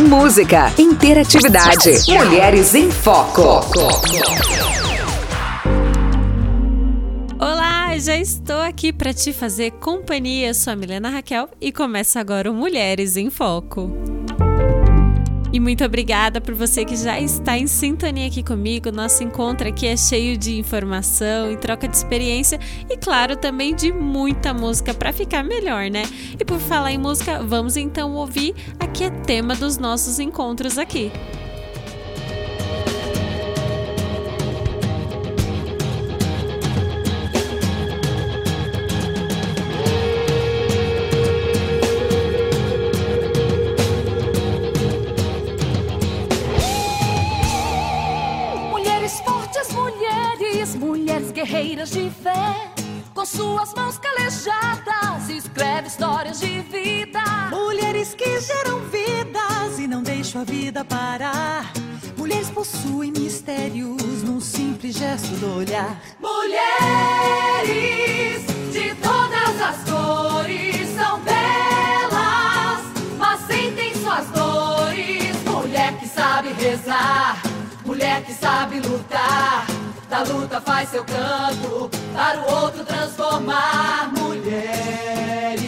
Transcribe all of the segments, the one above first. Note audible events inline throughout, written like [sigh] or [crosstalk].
música, interatividade. Mulheres em Foco. Olá, já estou aqui para te fazer companhia. Sou a Milena Raquel e começa agora o Mulheres em Foco. E muito obrigada por você que já está em sintonia aqui comigo. Nosso encontro aqui é cheio de informação e troca de experiência e, claro, também de muita música para ficar melhor, né? E por falar em música, vamos então ouvir aqui é tema dos nossos encontros aqui. Suas mãos calejadas, escreve histórias de vida. Mulheres que geram vidas e não deixam a vida parar. Mulheres possuem mistérios num simples gesto do olhar. Mulheres de todas as cores são belas, mas sentem suas dores. Mulher que sabe rezar, mulher que sabe lutar da luta faz seu canto para o outro transformar mulheres.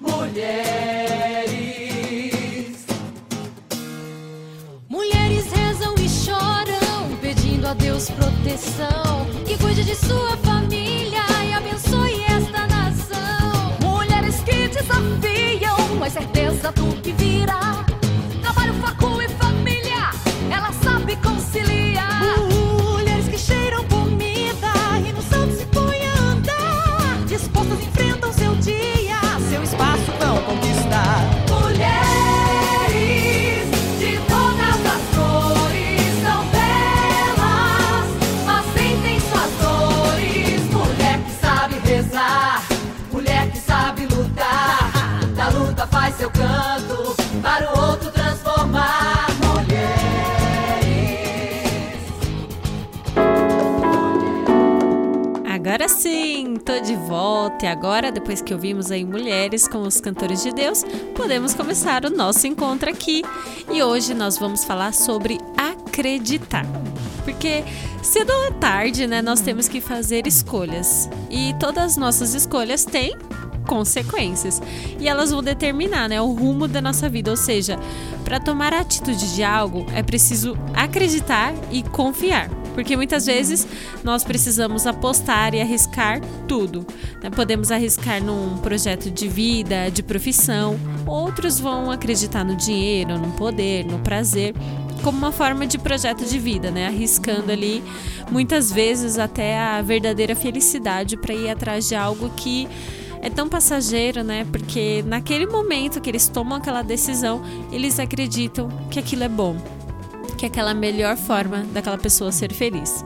Mulheres. Mulheres rezam e choram, pedindo a Deus proteção, que cuide de sua família e abençoe esta nação. Mulheres que desafiam a certeza do que virá. Agora sim, tô de volta e agora, depois que ouvimos aí mulheres com os cantores de Deus, podemos começar o nosso encontro aqui. E hoje nós vamos falar sobre acreditar. Porque cedo ou tarde, né, nós temos que fazer escolhas. E todas as nossas escolhas têm consequências. E elas vão determinar, né, o rumo da nossa vida, ou seja, para tomar a atitude de algo é preciso acreditar e confiar. Porque muitas vezes nós precisamos apostar e arriscar tudo. né? Podemos arriscar num projeto de vida, de profissão, outros vão acreditar no dinheiro, no poder, no prazer, como uma forma de projeto de vida, né? Arriscando ali muitas vezes até a verdadeira felicidade para ir atrás de algo que é tão passageiro, né? Porque naquele momento que eles tomam aquela decisão, eles acreditam que aquilo é bom, que é aquela melhor forma daquela pessoa ser feliz.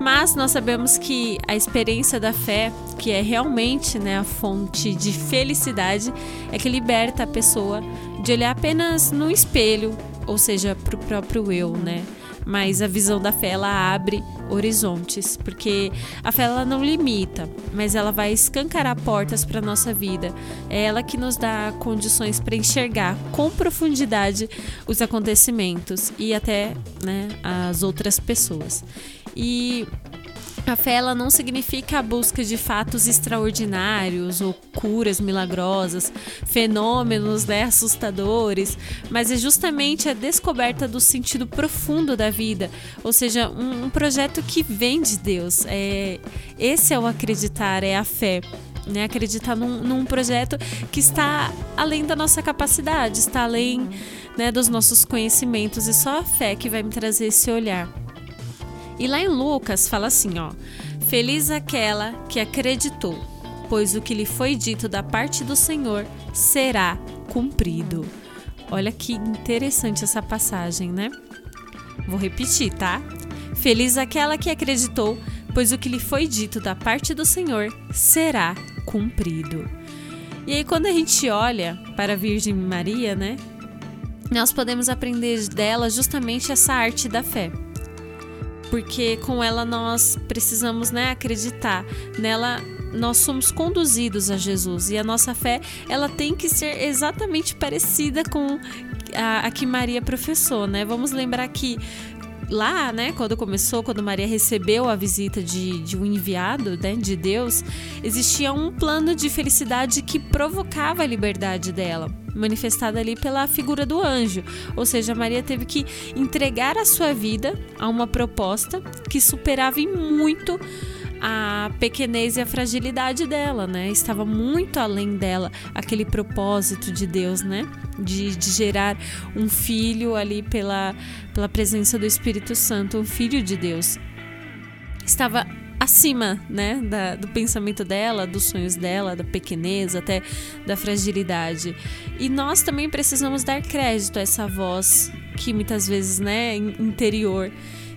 Mas nós sabemos que a experiência da fé, que é realmente né, a fonte de felicidade, é que liberta a pessoa de olhar apenas no espelho, ou seja, para o próprio eu, né? Mas a visão da fé ela abre horizontes, porque a fé ela não limita, mas ela vai escancarar portas para nossa vida. É ela que nos dá condições para enxergar com profundidade os acontecimentos e até né, as outras pessoas. E a fé ela não significa a busca de fatos extraordinários ou curas milagrosas, fenômenos né, assustadores, mas é justamente a descoberta do sentido profundo da vida, ou seja, um, um projeto que vem de Deus. É, esse é o acreditar, é a fé. Né, acreditar num, num projeto que está além da nossa capacidade, está além né, dos nossos conhecimentos, e só a fé que vai me trazer esse olhar. E lá em Lucas fala assim, ó: Feliz aquela que acreditou, pois o que lhe foi dito da parte do Senhor será cumprido. Olha que interessante essa passagem, né? Vou repetir, tá? Feliz aquela que acreditou, pois o que lhe foi dito da parte do Senhor será cumprido. E aí quando a gente olha para a Virgem Maria, né? Nós podemos aprender dela justamente essa arte da fé porque com ela nós precisamos né, acreditar nela nós somos conduzidos a Jesus e a nossa fé ela tem que ser exatamente parecida com a, a que Maria professou, né? Vamos lembrar que lá, né, quando começou, quando Maria recebeu a visita de, de um enviado, né, de Deus, existia um plano de felicidade que provocava a liberdade dela, manifestada ali pela figura do anjo. Ou seja, Maria teve que entregar a sua vida a uma proposta que superava em muito a pequenez e a fragilidade dela, né? Estava muito além dela aquele propósito de Deus, né? De, de gerar um filho ali pela, pela presença do Espírito Santo, um filho de Deus. Estava acima, né, da, do pensamento dela, dos sonhos dela, da pequenez, até da fragilidade. E nós também precisamos dar crédito a essa voz que muitas vezes, né, interior,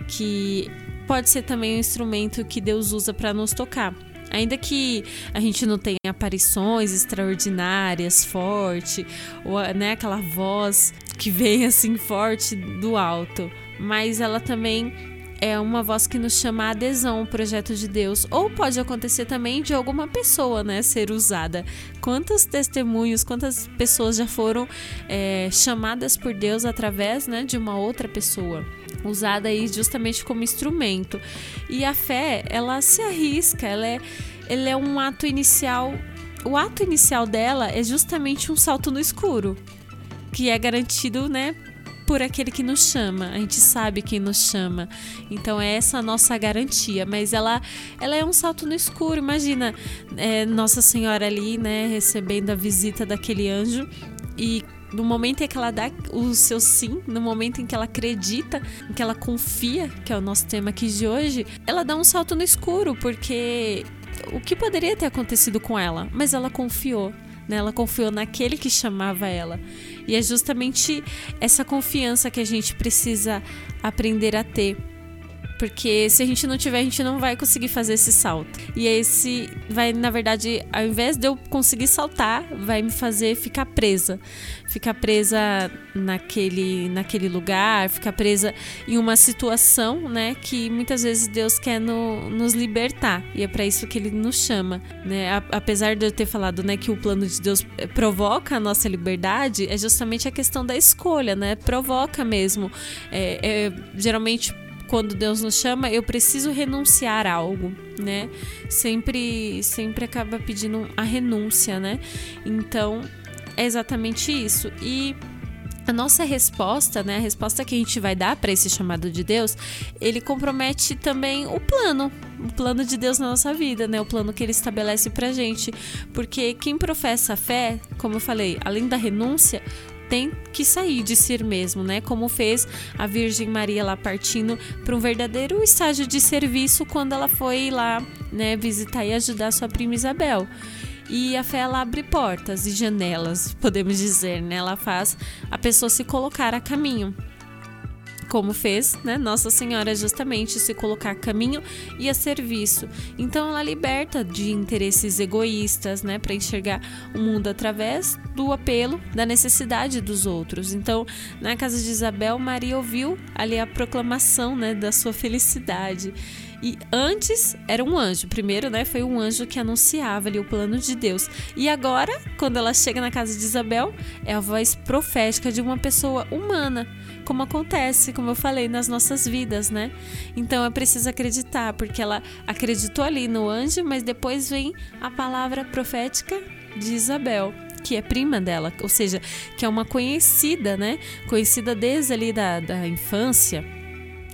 que pode ser também um instrumento que Deus usa para nos tocar. Ainda que a gente não tenha aparições extraordinárias, forte, ou né, aquela voz que vem [laughs] assim forte do alto, mas ela também é uma voz que nos chama a adesão ao projeto de Deus. Ou pode acontecer também de alguma pessoa, né, ser usada. Quantos testemunhos, quantas pessoas já foram é, chamadas por Deus através, né, de uma outra pessoa? Usada aí justamente como instrumento. E a fé, ela se arrisca, ela é, ela é um ato inicial. O ato inicial dela é justamente um salto no escuro, que é garantido, né, por aquele que nos chama. A gente sabe quem nos chama. Então é essa a nossa garantia. Mas ela, ela é um salto no escuro. Imagina é, Nossa Senhora ali, né, recebendo a visita daquele anjo e no momento em que ela dá o seu sim, no momento em que ela acredita, em que ela confia, que é o nosso tema aqui de hoje, ela dá um salto no escuro, porque o que poderia ter acontecido com ela? Mas ela confiou. Né? Ela confiou naquele que chamava ela. E é justamente essa confiança que a gente precisa aprender a ter porque se a gente não tiver, a gente não vai conseguir fazer esse salto. E esse vai, na verdade, ao invés de eu conseguir saltar, vai me fazer ficar presa. Ficar presa naquele, naquele lugar, ficar presa em uma situação, né, que muitas vezes Deus quer no, nos libertar. E é para isso que ele nos chama, né? apesar de eu ter falado, né, que o plano de Deus provoca a nossa liberdade, é justamente a questão da escolha, né? Provoca mesmo. É, é, geralmente quando Deus nos chama, eu preciso renunciar a algo, né? Sempre, sempre acaba pedindo a renúncia, né? Então, é exatamente isso. E a nossa resposta, né, a resposta que a gente vai dar para esse chamado de Deus, ele compromete também o plano, o plano de Deus na nossa vida, né, o plano que ele estabelece pra gente, porque quem professa a fé, como eu falei, além da renúncia, tem que sair de si mesmo, né? Como fez a Virgem Maria lá partindo para um verdadeiro estágio de serviço quando ela foi lá, né, visitar e ajudar sua prima Isabel. E a fé ela abre portas e janelas, [laughs] podemos dizer, né? Ela faz a pessoa se colocar a caminho como fez, né, Nossa Senhora justamente se colocar a caminho e a serviço. Então ela liberta de interesses egoístas, né, para enxergar o mundo através do apelo, da necessidade dos outros. Então, na casa de Isabel, Maria ouviu ali a proclamação, né, da sua felicidade. E antes era um anjo. Primeiro, né, foi um anjo que anunciava ali o plano de Deus. E agora, quando ela chega na casa de Isabel, é a voz profética de uma pessoa humana como acontece, como eu falei, nas nossas vidas, né? Então é preciso acreditar, porque ela acreditou ali no anjo, mas depois vem a palavra profética de Isabel que é prima dela, ou seja, que é uma conhecida, né? Conhecida desde ali da, da infância.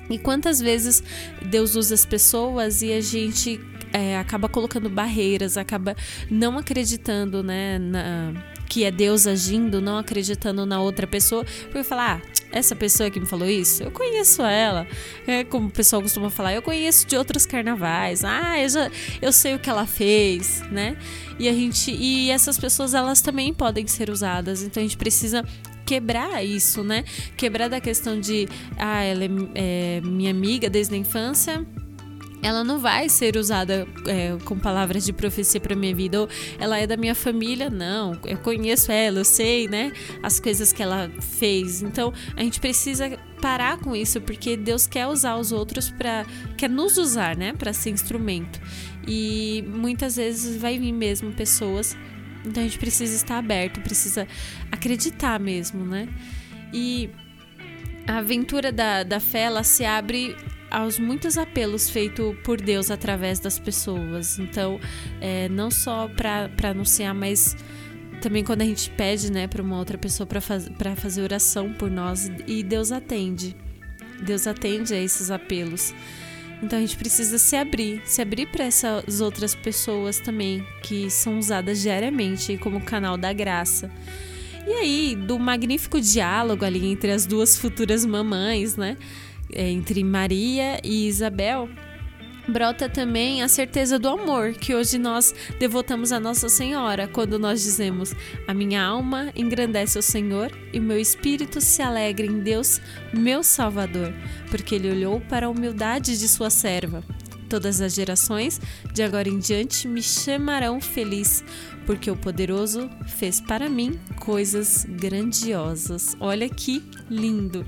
E quantas vezes Deus usa as pessoas e a gente é, acaba colocando barreiras, acaba não acreditando, né? Na, que é Deus agindo, não acreditando na outra pessoa, porque falar, ah, essa pessoa que me falou isso, eu conheço ela. É como o pessoal costuma falar, eu conheço de outros carnavais. Ah, eu, já, eu sei o que ela fez, né? E a gente e essas pessoas elas também podem ser usadas. Então a gente precisa quebrar isso, né? Quebrar da questão de, ah, ela é, é minha amiga desde a infância, ela não vai ser usada é, com palavras de profecia para minha vida. Ou ela é da minha família, não. Eu conheço ela, eu sei, né? As coisas que ela fez. Então a gente precisa parar com isso, porque Deus quer usar os outros para quer nos usar, né? Para ser instrumento. E muitas vezes vai vir mesmo pessoas. Então a gente precisa estar aberto, precisa acreditar mesmo, né? E a aventura da, da fé ela se abre aos muitos apelos feitos por Deus através das pessoas. Então, é, não só para anunciar, mas também quando a gente pede né, para uma outra pessoa para faz, fazer oração por nós e Deus atende. Deus atende a esses apelos. Então a gente precisa se abrir, se abrir para essas outras pessoas também que são usadas diariamente como canal da graça. E aí, do magnífico diálogo ali entre as duas futuras mamães, né? Entre Maria e Isabel, brota também a certeza do amor que hoje nós devotamos a Nossa Senhora quando nós dizemos: A minha alma engrandece o Senhor e o meu espírito se alegra em Deus, meu Salvador, porque ele olhou para a humildade de sua serva. Todas as gerações, de agora em diante, me chamarão feliz, porque o poderoso fez para mim coisas grandiosas. Olha que lindo!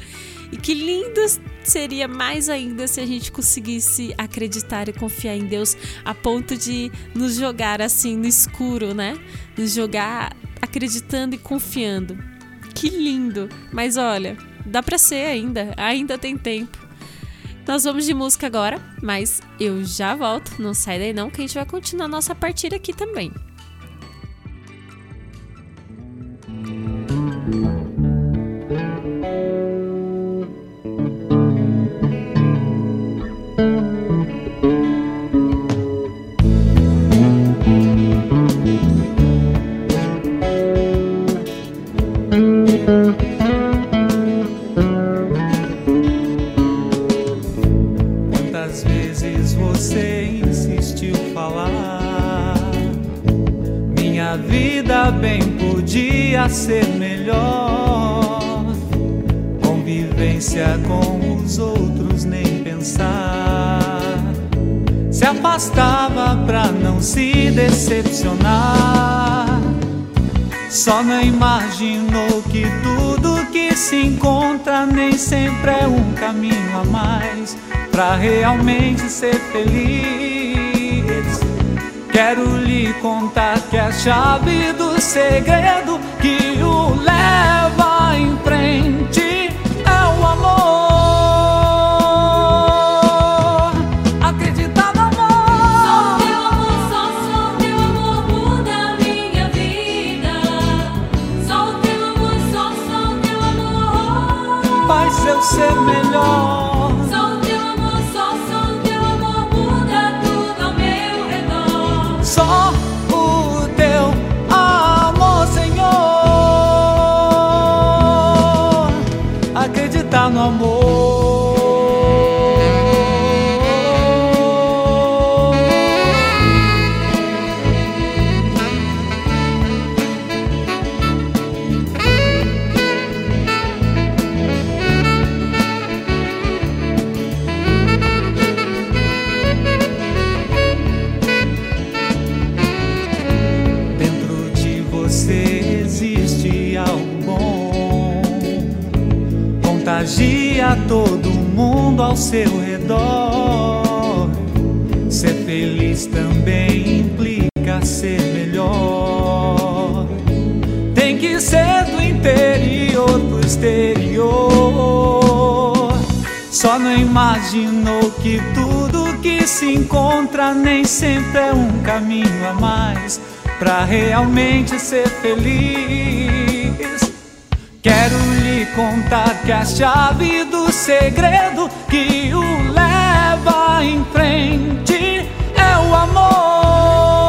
E que lindo seria mais ainda se a gente conseguisse acreditar e confiar em Deus a ponto de nos jogar assim no escuro, né? Nos jogar acreditando e confiando. Que lindo! Mas olha, dá para ser ainda, ainda tem tempo. Nós vamos de música agora, mas eu já volto. Não sai daí não, que a gente vai continuar nossa partida aqui também. Realmente ser feliz. Quero lhe contar que a chave do segredo que o leva em frente é o amor. Acreditar no amor. Só teu amor, só, só teu amor muda a minha vida. Só teu amor, só, só teu amor. Faz eu ser melhor. Seu redor. Ser feliz também implica ser melhor. Tem que ser do interior pro exterior. Só não imaginou que tudo que se encontra nem sempre é um caminho a mais para realmente ser feliz. Quero lhe contar que a chave do segredo que o leva em frente é o amor.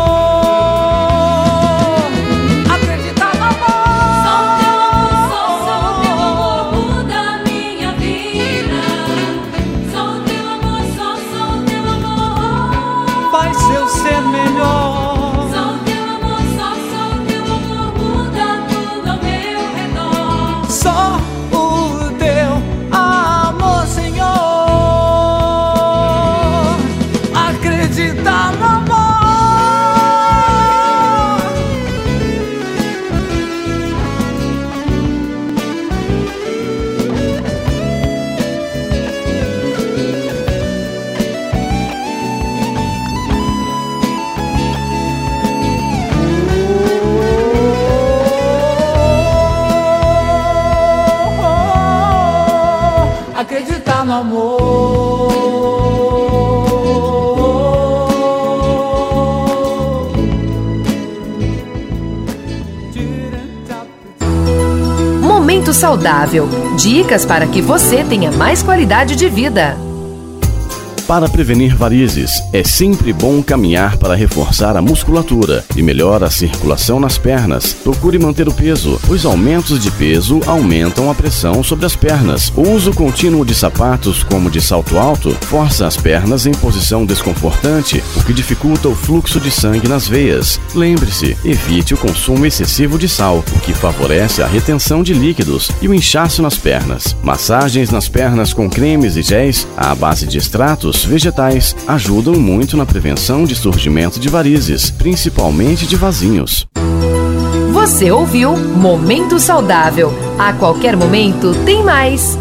Momento saudável. Dicas para que você tenha mais qualidade de vida. Para prevenir varizes, é sempre bom caminhar para reforçar a musculatura e melhora a circulação nas pernas. Procure manter o peso, pois aumentos de peso aumentam a pressão sobre as pernas. O uso contínuo de sapatos, como de salto alto, força as pernas em posição desconfortante, o que dificulta o fluxo de sangue nas veias. Lembre-se, evite o consumo excessivo de sal, o que favorece a retenção de líquidos e o inchaço nas pernas. Massagens nas pernas com cremes e géis à base de extratos vegetais ajudam muito na prevenção de surgimento de varizes, principalmente de vasinhos. Você ouviu Momento Saudável. A qualquer momento tem mais.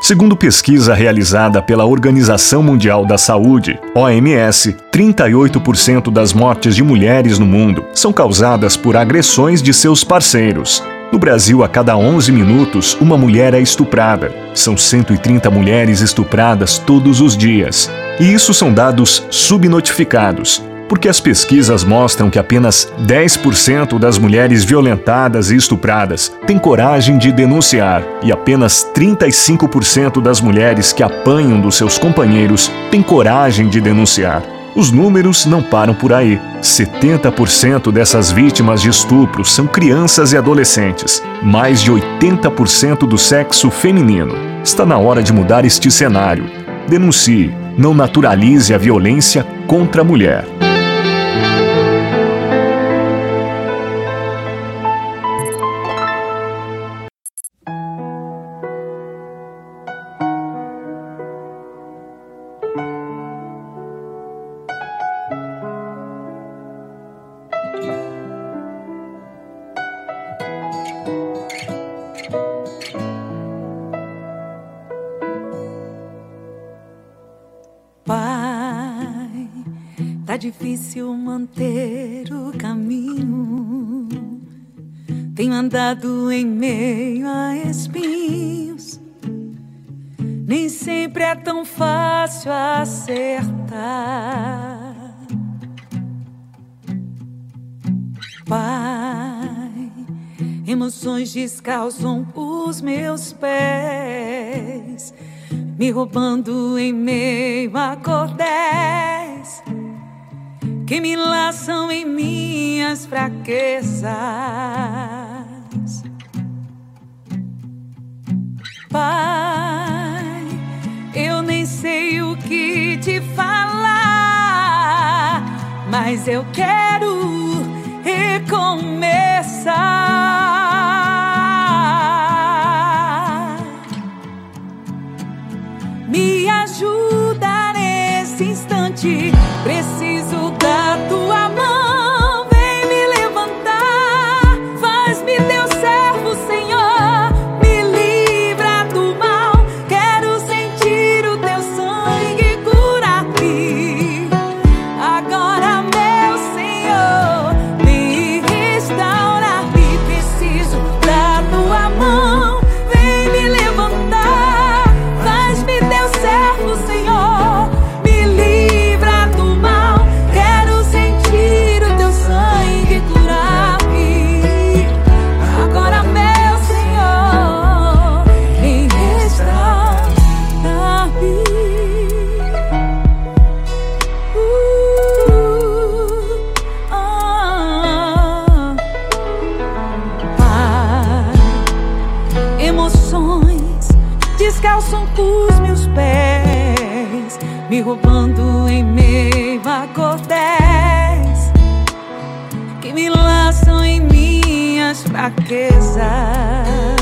Segundo pesquisa realizada pela Organização Mundial da Saúde, OMS, 38% das mortes de mulheres no mundo são causadas por agressões de seus parceiros. No Brasil, a cada 11 minutos, uma mulher é estuprada. São 130 mulheres estupradas todos os dias. E isso são dados subnotificados, porque as pesquisas mostram que apenas 10% das mulheres violentadas e estupradas têm coragem de denunciar e apenas 35% das mulheres que apanham dos seus companheiros têm coragem de denunciar. Os números não param por aí. 70% dessas vítimas de estupro são crianças e adolescentes, mais de 80% do sexo feminino. Está na hora de mudar este cenário. Denuncie, não naturalize a violência contra a mulher. Descalçam os meus pés me roubando em meio a cordéis que me laçam em minhas fraquezas. Pai, eu nem sei o que te falar, mas eu quero recomeçar. Laçam em minhas fraquezas.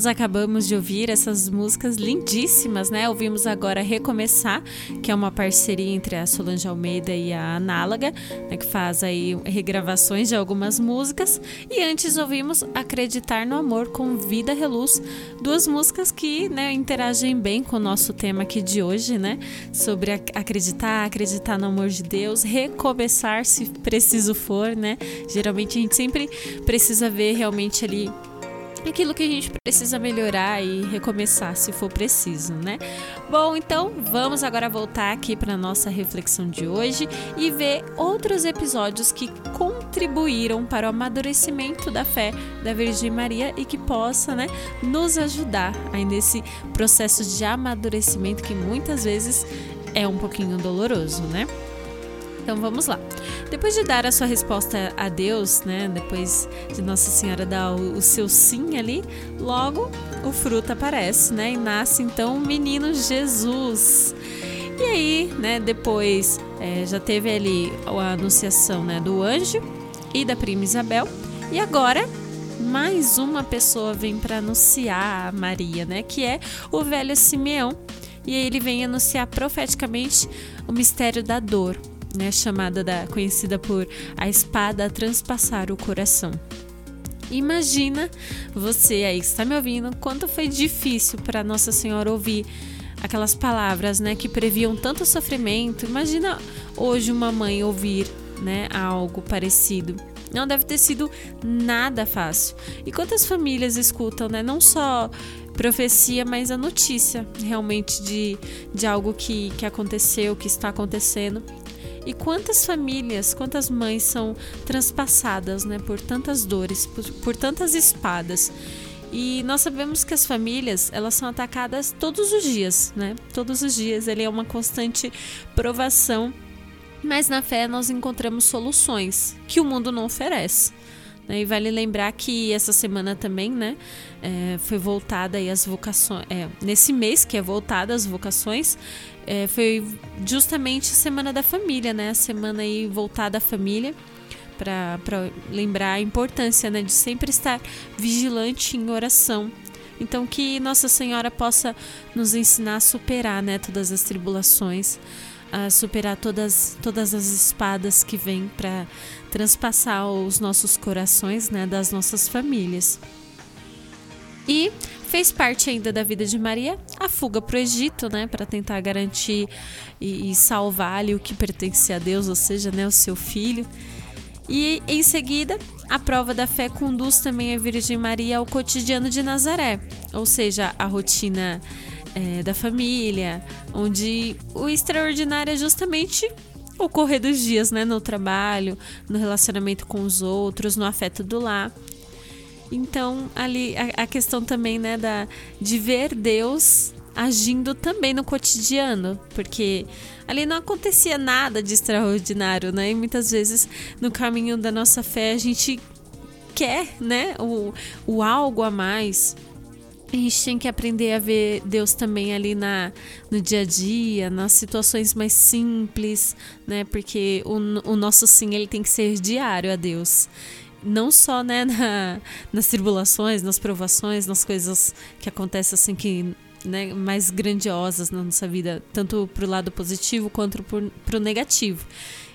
Nós acabamos de ouvir essas músicas lindíssimas, né? Ouvimos agora Recomeçar, que é uma parceria entre a Solange Almeida e a Análoga, né, que faz aí regravações de algumas músicas. E antes ouvimos Acreditar no Amor com Vida Reluz, duas músicas que né, interagem bem com o nosso tema aqui de hoje, né? Sobre acreditar, acreditar no amor de Deus, recomeçar se preciso for, né? Geralmente a gente sempre precisa ver realmente ali aquilo que a gente precisa melhorar e recomeçar se for preciso, né? Bom, então vamos agora voltar aqui para nossa reflexão de hoje e ver outros episódios que contribuíram para o amadurecimento da fé da Virgem Maria e que possa, né, nos ajudar aí nesse processo de amadurecimento que muitas vezes é um pouquinho doloroso, né? Então vamos lá. Depois de dar a sua resposta a Deus, né? Depois de Nossa Senhora dar o, seu sim ali, logo o fruto aparece, né? E nasce então o menino Jesus. E aí, né? Depois é, já teve ali a anunciação, né? Do anjo e da prima Isabel. E agora mais uma pessoa vem para anunciar a Maria, né? Que é o velho Simeão. E ele vem anunciar profeticamente o mistério da dor, né, chamada da conhecida por a espada a transpassar o coração. Imagina você aí que está me ouvindo, quanto foi difícil para Nossa Senhora ouvir aquelas palavras, né, que previam tanto sofrimento. Imagina hoje uma mãe ouvir, né, algo parecido. Não deve ter sido nada fácil. E quantas famílias escutam, né, não só profecia, mas a notícia realmente de, de algo que, que aconteceu, que está acontecendo. E quantas famílias, quantas mães são transpassadas né, por tantas dores, por, por tantas espadas. E nós sabemos que as famílias, elas são atacadas todos os dias, né? Todos os dias, ele é uma constante provação. Mas na fé nós encontramos soluções que o mundo não oferece. Né? E vale lembrar que essa semana também, né, é, foi voltada aí as vocações. É, nesse mês que é voltada as vocações, é, foi justamente a Semana da Família, né? A semana aí voltada à família para lembrar a importância né, de sempre estar vigilante em oração. Então que Nossa Senhora possa nos ensinar a superar né, todas as tribulações, a superar todas, todas as espadas que vêm para transpassar os nossos corações né, das nossas famílias. E fez parte ainda da vida de Maria a fuga para o Egito, né, para tentar garantir e, e salvar ali o que pertence a Deus, ou seja, né, o seu filho. E em seguida, a prova da fé conduz também a Virgem Maria ao cotidiano de Nazaré, ou seja, a rotina é, da família, onde o extraordinário é justamente o correr dos dias, né, no trabalho, no relacionamento com os outros, no afeto do lar. Então, ali a, a questão também, né, da, de ver Deus agindo também no cotidiano, porque ali não acontecia nada de extraordinário, né? E muitas vezes no caminho da nossa fé a gente quer, né, o, o algo a mais. A gente tem que aprender a ver Deus também ali na, no dia a dia, nas situações mais simples, né? Porque o, o nosso sim ele tem que ser diário a Deus não só né, [laughs] na, nas tribulações, nas provações, nas coisas que acontecem assim que né, mais grandiosas na nossa vida, tanto para o lado positivo quanto para o negativo.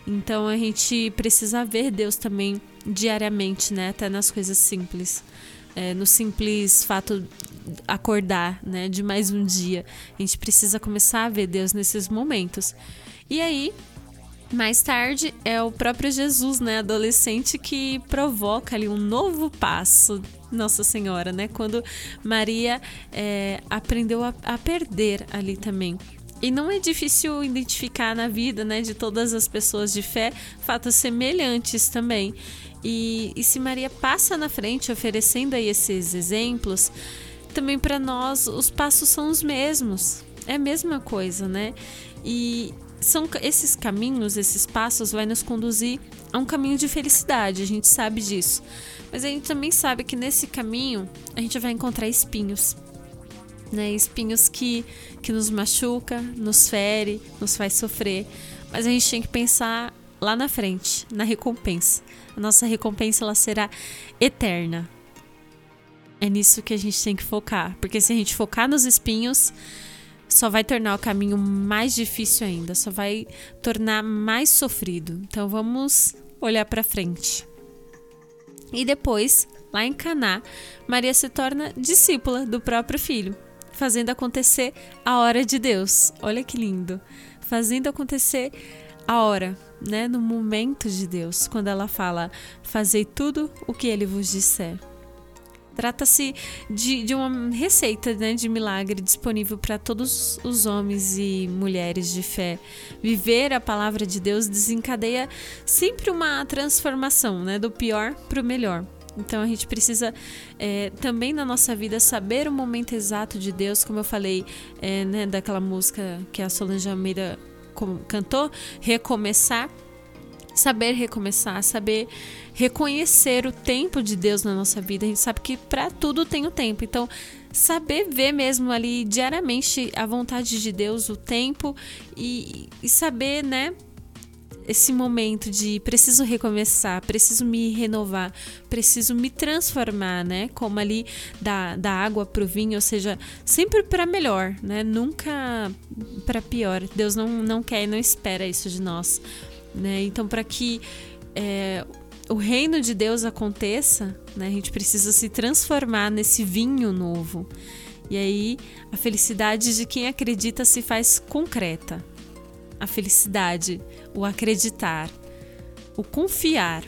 Então a gente precisa ver Deus também diariamente, né, até nas coisas simples. É, no simples fato acordar, né, de mais um dia. A gente precisa começar a ver Deus nesses momentos. E aí, mais tarde é o próprio Jesus, né, adolescente, que provoca ali um novo passo, Nossa Senhora, né, quando Maria é, aprendeu a, a perder ali também. E não é difícil identificar na vida né, de todas as pessoas de fé fatos semelhantes também. E, e se Maria passa na frente oferecendo aí esses exemplos, também para nós os passos são os mesmos. É a mesma coisa, né? E, são esses caminhos, esses passos vai nos conduzir a um caminho de felicidade, a gente sabe disso. Mas a gente também sabe que nesse caminho a gente vai encontrar espinhos. Né? Espinhos que, que nos machuca, nos fere, nos faz sofrer. Mas a gente tem que pensar lá na frente, na recompensa. A nossa recompensa ela será eterna. É nisso que a gente tem que focar, porque se a gente focar nos espinhos, só vai tornar o caminho mais difícil ainda, só vai tornar mais sofrido. Então vamos olhar para frente. E depois, lá em Caná, Maria se torna discípula do próprio filho, fazendo acontecer a hora de Deus. Olha que lindo. Fazendo acontecer a hora, né, no momento de Deus, quando ela fala: "Fazei tudo o que ele vos disser". Trata-se de, de uma receita né, de milagre disponível para todos os homens e mulheres de fé. Viver a palavra de Deus desencadeia sempre uma transformação, né, do pior para o melhor. Então a gente precisa é, também na nossa vida saber o momento exato de Deus, como eu falei é, né, daquela música que a Solange Almeida cantou, recomeçar saber recomeçar, saber reconhecer o tempo de Deus na nossa vida. A gente sabe que para tudo tem o tempo. Então, saber ver mesmo ali diariamente a vontade de Deus, o tempo e, e saber, né? Esse momento de preciso recomeçar, preciso me renovar, preciso me transformar, né? Como ali da, da água para o vinho, ou seja, sempre para melhor, né? Nunca para pior. Deus não, não quer e não espera isso de nós. Né? Então, para que é, o reino de Deus aconteça, né, a gente precisa se transformar nesse vinho novo. E aí, a felicidade de quem acredita se faz concreta. A felicidade, o acreditar, o confiar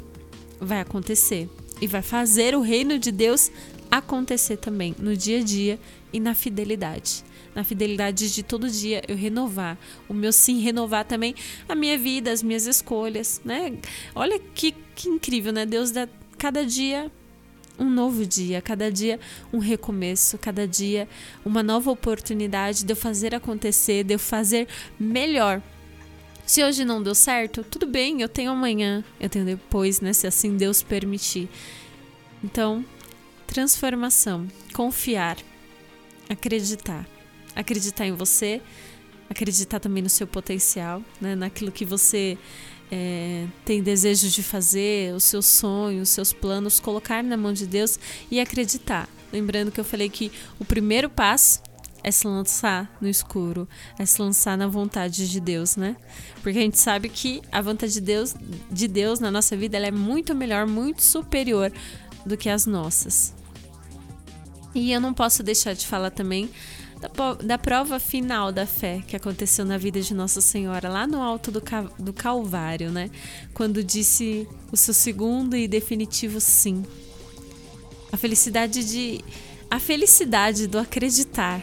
vai acontecer e vai fazer o reino de Deus acontecer também no dia a dia e na fidelidade na fidelidade de todo dia eu renovar, o meu sim renovar também a minha vida, as minhas escolhas, né? Olha que, que incrível, né? Deus dá cada dia um novo dia, cada dia um recomeço, cada dia uma nova oportunidade de eu fazer acontecer, de eu fazer melhor. Se hoje não deu certo, tudo bem, eu tenho amanhã, eu tenho depois, né? Se assim Deus permitir. Então, transformação, confiar, acreditar acreditar em você, acreditar também no seu potencial, né? naquilo que você é, tem desejo de fazer, os seus sonhos, os seus planos, colocar na mão de Deus e acreditar. Lembrando que eu falei que o primeiro passo é se lançar no escuro, é se lançar na vontade de Deus, né? Porque a gente sabe que a vontade de Deus, de Deus na nossa vida ela é muito melhor, muito superior do que as nossas. E eu não posso deixar de falar também da, da prova final da fé que aconteceu na vida de Nossa Senhora, lá no alto do, do Calvário, né? Quando disse o seu segundo e definitivo sim. A felicidade de. A felicidade do acreditar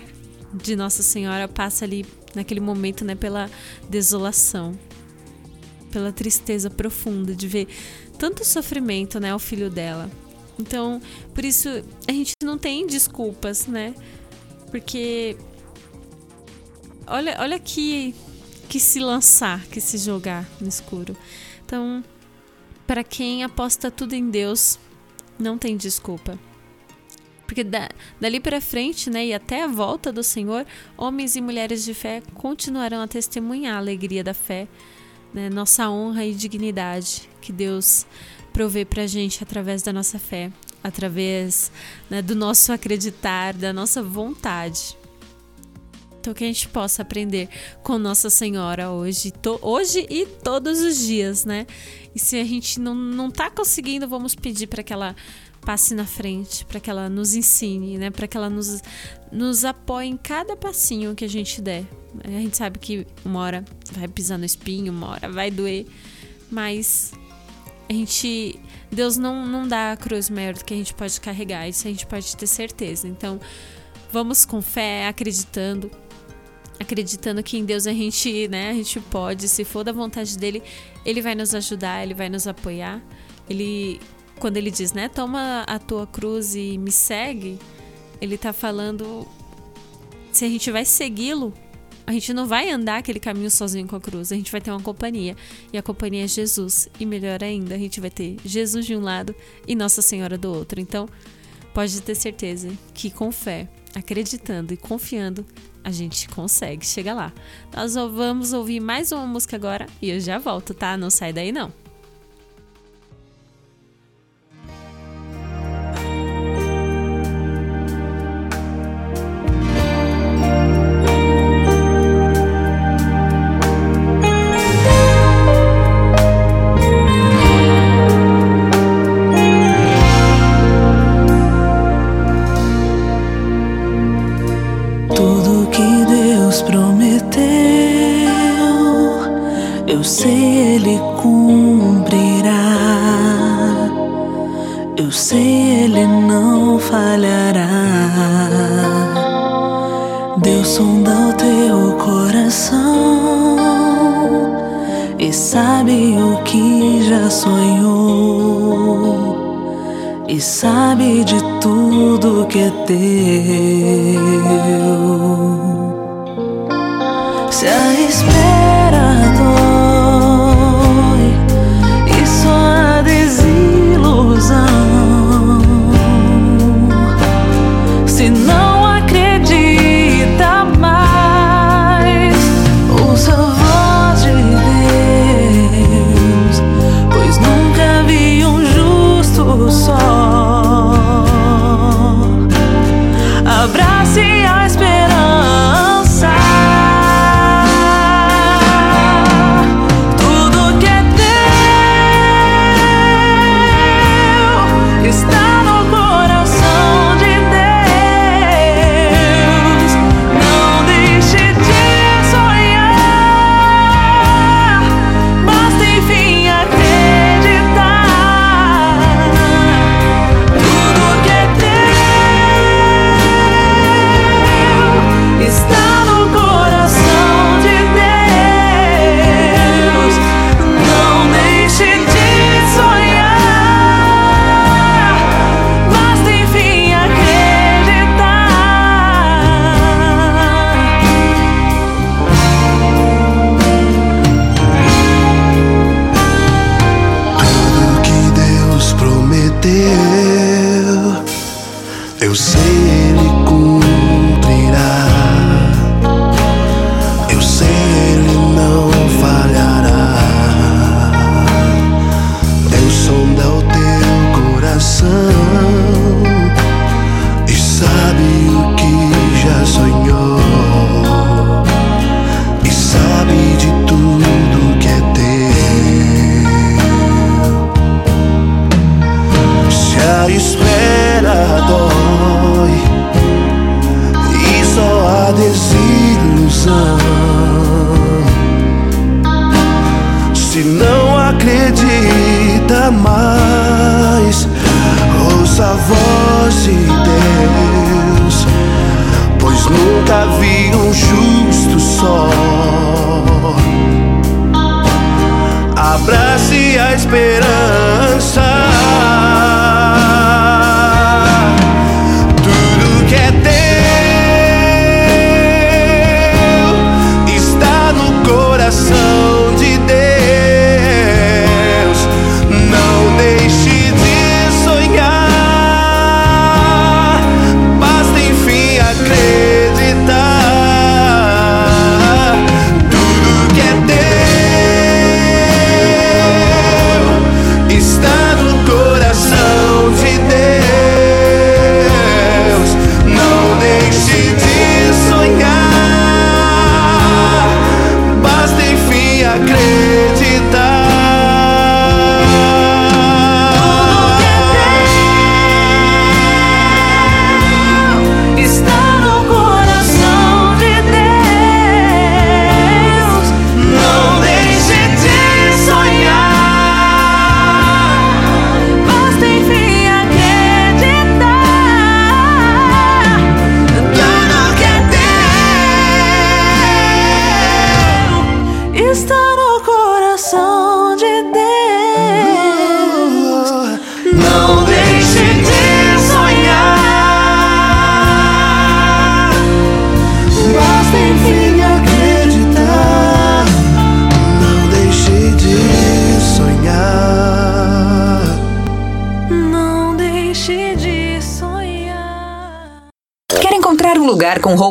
de Nossa Senhora passa ali naquele momento, né, pela desolação, pela tristeza profunda de ver tanto sofrimento, né, ao filho dela. Então, por isso a gente não tem desculpas, né? Porque olha, olha que que se lançar, que se jogar no escuro. Então, para quem aposta tudo em Deus, não tem desculpa. Porque da, dali para frente, né, e até a volta do Senhor, homens e mulheres de fé continuarão a testemunhar a alegria da fé, né, nossa honra e dignidade que Deus provê para a gente através da nossa fé através né, do nosso acreditar, da nossa vontade. Então, que a gente possa aprender com Nossa Senhora hoje, to, hoje e todos os dias, né? E se a gente não, não tá conseguindo, vamos pedir para que ela passe na frente, para que ela nos ensine, né? Para que ela nos, nos apoie em cada passinho que a gente der. A gente sabe que uma hora vai pisar no espinho, uma hora vai doer, mas a gente Deus não, não dá a cruz maior do que a gente pode carregar, isso a gente pode ter certeza. Então, vamos com fé, acreditando, acreditando que em Deus a gente, né, a gente pode, se for da vontade dele, ele vai nos ajudar, ele vai nos apoiar. Ele quando ele diz, né, toma a tua cruz e me segue, ele tá falando se a gente vai segui-lo, a gente não vai andar aquele caminho sozinho com a cruz, a gente vai ter uma companhia. E a companhia é Jesus. E melhor ainda, a gente vai ter Jesus de um lado e Nossa Senhora do outro. Então, pode ter certeza que com fé, acreditando e confiando, a gente consegue chegar lá. Nós vamos ouvir mais uma música agora e eu já volto, tá? Não sai daí não.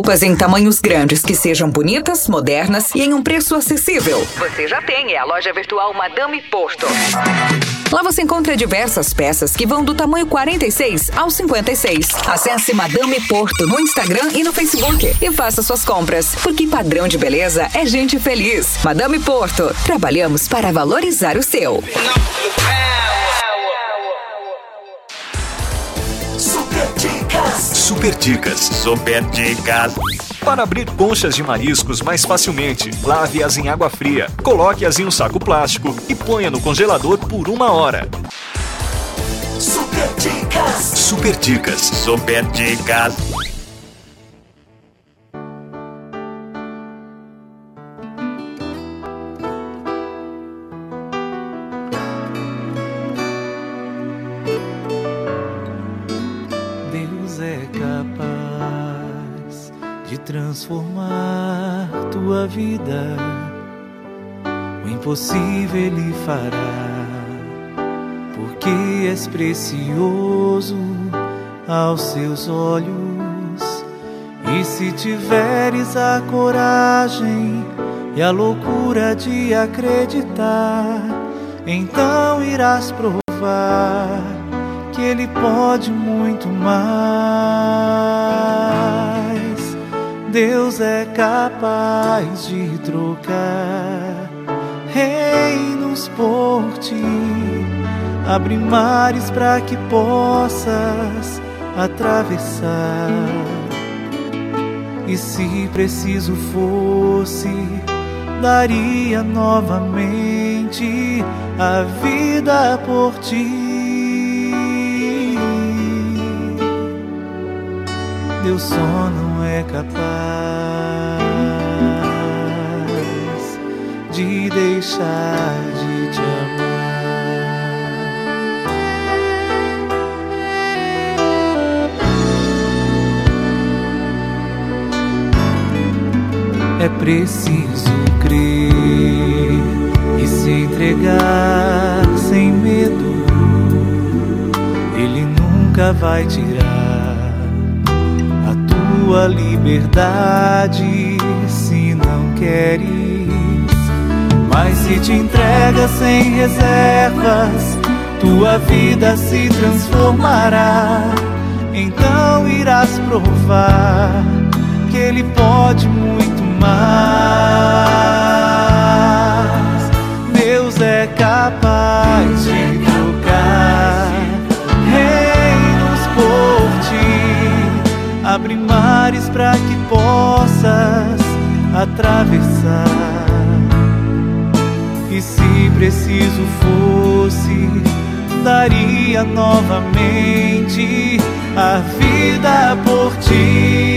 roupas em tamanhos grandes que sejam bonitas, modernas e em um preço acessível. Você já tem, é a loja virtual Madame Porto. Lá você encontra diversas peças que vão do tamanho 46 ao 56. Acesse Madame Porto no Instagram e no Facebook e faça suas compras, porque padrão de beleza é gente feliz. Madame Porto, trabalhamos para valorizar o seu. Não, não, não. Super Dicas. Super Dicas. Para abrir conchas de mariscos mais facilmente, lave-as em água fria, coloque-as em um saco plástico e ponha no congelador por uma hora. Super Dicas. Super Dicas. Super Dicas. Vida. O impossível Ele fará, porque és precioso aos seus olhos. E se tiveres a coragem e a loucura de acreditar, então irás provar que Ele pode muito mais. Deus é capaz de trocar reinos por ti, abre mares para que possas atravessar. E se preciso fosse, daria novamente a vida por ti. Deus só não é capaz de deixar de te amar. É preciso crer e se entregar sem medo. Ele nunca vai tirar tua liberdade se não queres. Mas se te entrega sem reservas, tua vida se transformará. Então irás provar que Ele pode muito mais. Deus é capaz de atravessar. E se preciso fosse, daria novamente a vida por ti.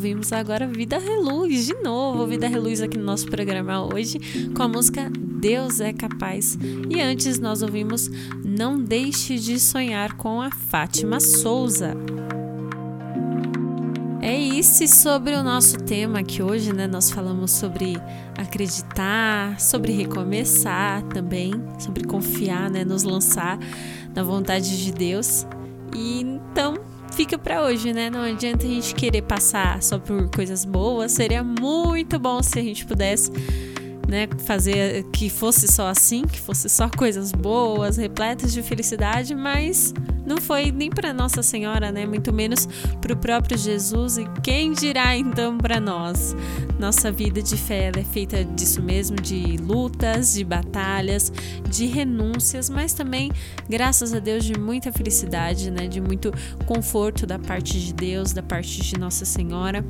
Ouvimos agora Vida Reluz, de novo, Vida Reluz aqui no nosso programa hoje, com a música Deus é Capaz. E antes nós ouvimos Não Deixe de Sonhar com a Fátima Souza. É isso sobre o nosso tema que hoje, né, nós falamos sobre acreditar, sobre recomeçar também, sobre confiar, né, nos lançar na vontade de Deus. E fica para hoje, né? Não adianta a gente querer passar só por coisas boas. Seria muito bom se a gente pudesse, né, fazer que fosse só assim, que fosse só coisas boas, repletas de felicidade, mas não foi nem para Nossa Senhora, né? Muito menos para o próprio Jesus e quem dirá então para nós? Nossa vida de fé é feita disso mesmo, de lutas, de batalhas, de renúncias, mas também, graças a Deus, de muita felicidade, né? De muito conforto da parte de Deus, da parte de Nossa Senhora.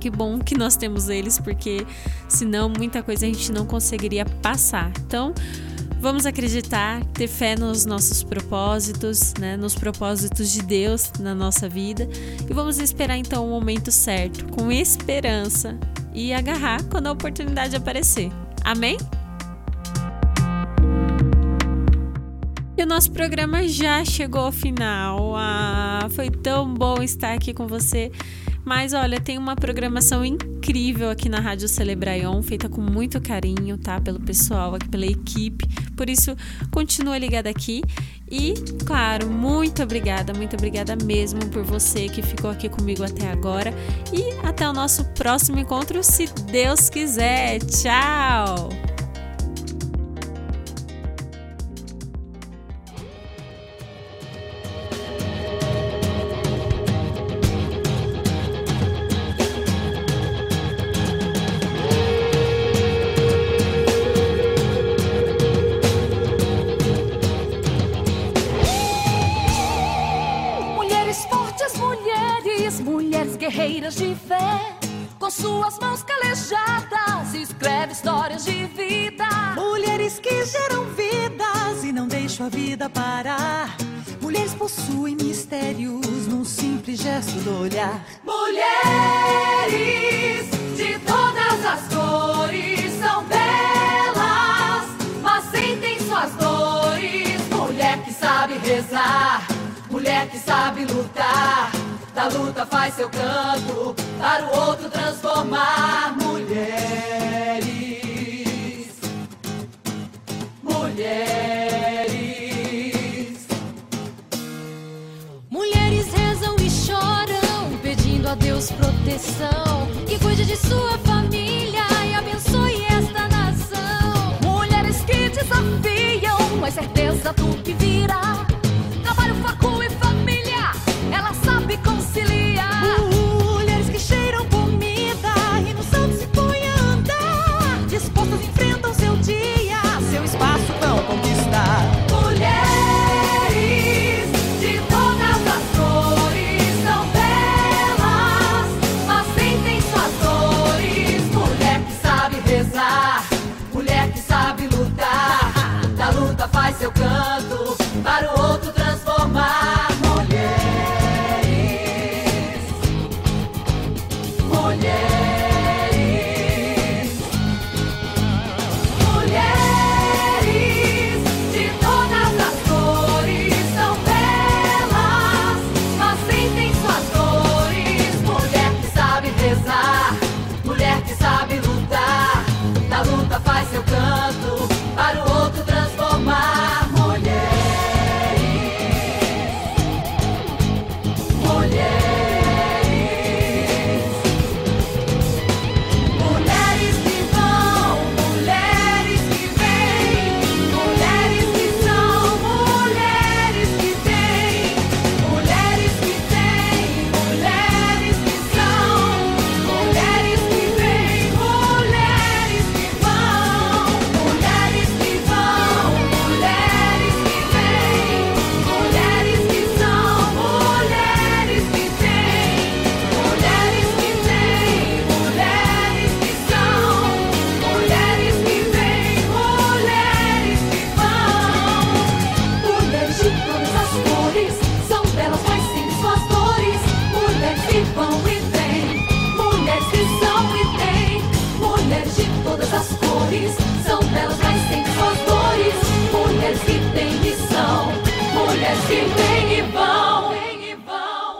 Que bom que nós temos eles, porque senão muita coisa a gente não conseguiria passar. Então, Vamos acreditar, ter fé nos nossos propósitos, né? nos propósitos de Deus na nossa vida e vamos esperar então o momento certo, com esperança e agarrar quando a oportunidade aparecer. Amém? E o nosso programa já chegou ao final. Ah, foi tão bom estar aqui com você. Mas olha, tem uma programação incrível aqui na Rádio Celebraion, feita com muito carinho, tá? Pelo pessoal, aqui, pela equipe. Por isso, continua ligada aqui. E, claro, muito obrigada, muito obrigada mesmo por você que ficou aqui comigo até agora. E até o nosso próximo encontro, se Deus quiser. Tchau! Deixam a vida parar. Mulheres possuem mistérios num simples gesto do olhar. Mulheres de todas as cores são belas, mas sentem suas dores. Mulher que sabe rezar, mulher que sabe lutar. Da luta faz seu canto, para o outro transformar. Mulheres, dê-lhes proteção, que cuide de sua família e abençoe esta nação. Mulheres que desafiam a certeza do que virá. Trabalho, facu e família, ela sabe conciliar.